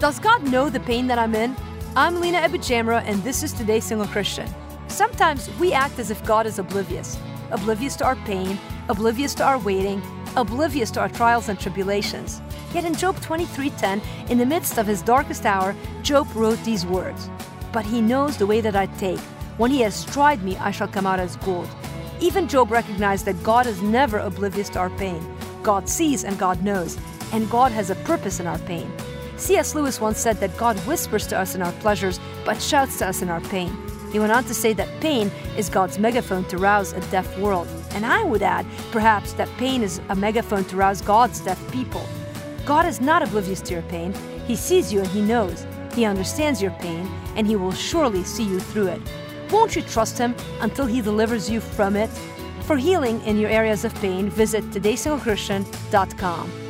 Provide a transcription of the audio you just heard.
Does God know the pain that I'm in? I'm Lina AbuJamra, and this is Today's Single Christian. Sometimes we act as if God is oblivious, oblivious to our pain, oblivious to our waiting, oblivious to our trials and tribulations. Yet in Job 23:10, in the midst of his darkest hour, Job wrote these words: "But he knows the way that I take. When he has tried me, I shall come out as gold." Even Job recognized that God is never oblivious to our pain. God sees and God knows, and God has a purpose in our pain. C.S. Lewis once said that God whispers to us in our pleasures, but shouts to us in our pain. He went on to say that pain is God's megaphone to rouse a deaf world. And I would add, perhaps, that pain is a megaphone to rouse God's deaf people. God is not oblivious to your pain. He sees you and He knows. He understands your pain, and He will surely see you through it. Won't you trust Him until He delivers you from it? For healing in your areas of pain, visit todayssinglechristian.com.